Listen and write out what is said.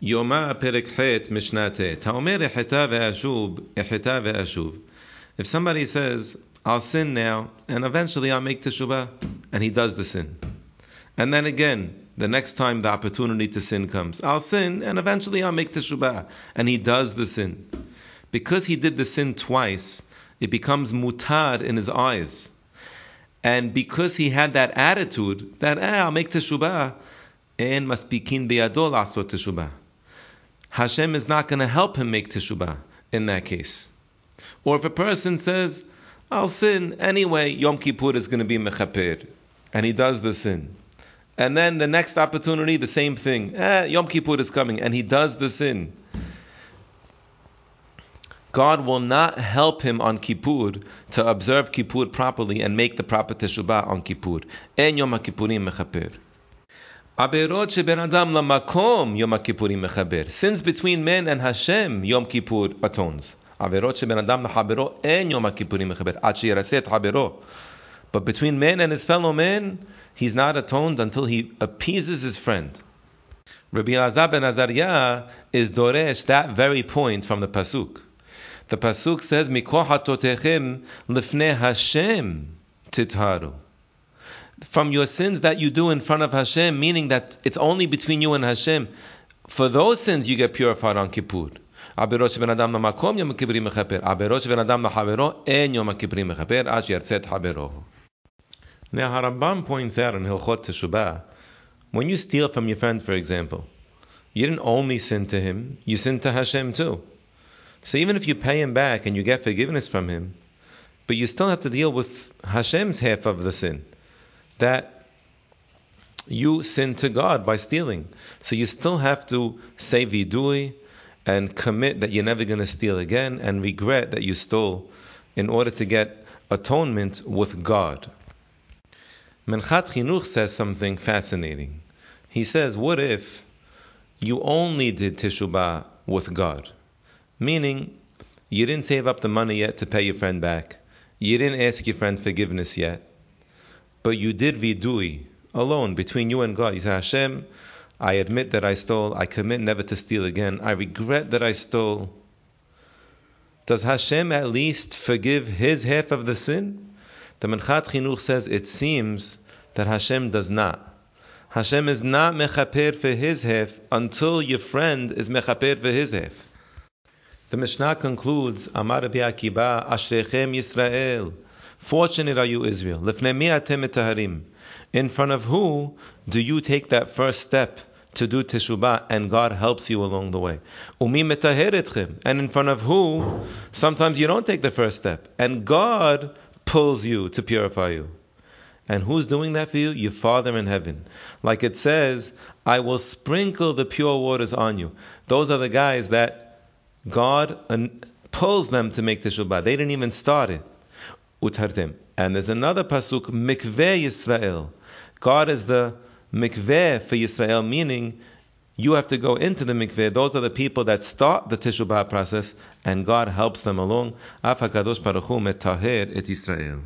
If somebody says, I'll sin now, and eventually I'll make teshuvah, and he does the sin. And then again, the next time the opportunity to sin comes, I'll sin, and eventually I'll make teshuvah, and he does the sin. Because he did the sin twice, it becomes mutad in his eyes. And because he had that attitude, that eh, I'll make teshuvah, and maspikin biyadol asot teshuvah. Hashem is not going to help him make teshubah in that case. Or if a person says, I'll sin anyway, Yom Kippur is going to be mechaper, and he does the sin. And then the next opportunity, the same thing. Eh, Yom Kippur is coming, and he does the sin. God will not help him on Kippur to observe Kippur properly and make the proper teshubah on Kippur. En Yom Kippurim mechaper. Sins between men and Hashem, Yom Kippur atones. Averot sheben adam lahabero en Yom Kippurim mechaper. Habero. But between man and his fellow man, he's not atoned until he appeases his friend. Rabbi Elazar ben Azariah is doresh that very point from the pasuk. The pasuk says, "Mikoh hatotechem lifnei Hashem titharu." From your sins that you do in front of Hashem, meaning that it's only between you and Hashem. For those sins you get purified on Kippur. Now Harambam points out in Hilchot Teshubah, when you steal from your friend, for example, you didn't only sin to him, you sin to Hashem too. So even if you pay him back and you get forgiveness from him, but you still have to deal with Hashem's half of the sin that you sin to God by stealing. So you still have to say vidui and commit that you're never going to steal again and regret that you stole in order to get atonement with God. Minchat Chinuch says something fascinating. He says, What if you only did teshubah with God? Meaning, you didn't save up the money yet to pay your friend back. You didn't ask your friend forgiveness yet but you did vidui alone between you and God. You said, Hashem, I admit that I stole. I commit never to steal again. I regret that I stole. Does Hashem at least forgive his half of the sin? The Minchat Chinuch says it seems that Hashem does not. Hashem is not mechaper for his half until your friend is mechaper for his half. The Mishnah concludes, Amar Rabbi Akiba, Ashrechem Yisrael. Fortunate are you, Israel. In front of who do you take that first step to do teshubah and God helps you along the way? And in front of who sometimes you don't take the first step and God pulls you to purify you. And who's doing that for you? Your Father in heaven. Like it says, I will sprinkle the pure waters on you. Those are the guys that God uh, pulls them to make teshubah. They didn't even start it And there's another pasuk, mikveh Yisrael. God is the mikveh for Yisrael, meaning you have to go into the mikveh. Those are the people that start the teshubah process, and God helps them along. Af Hakadosh Baruch Hu et Israel.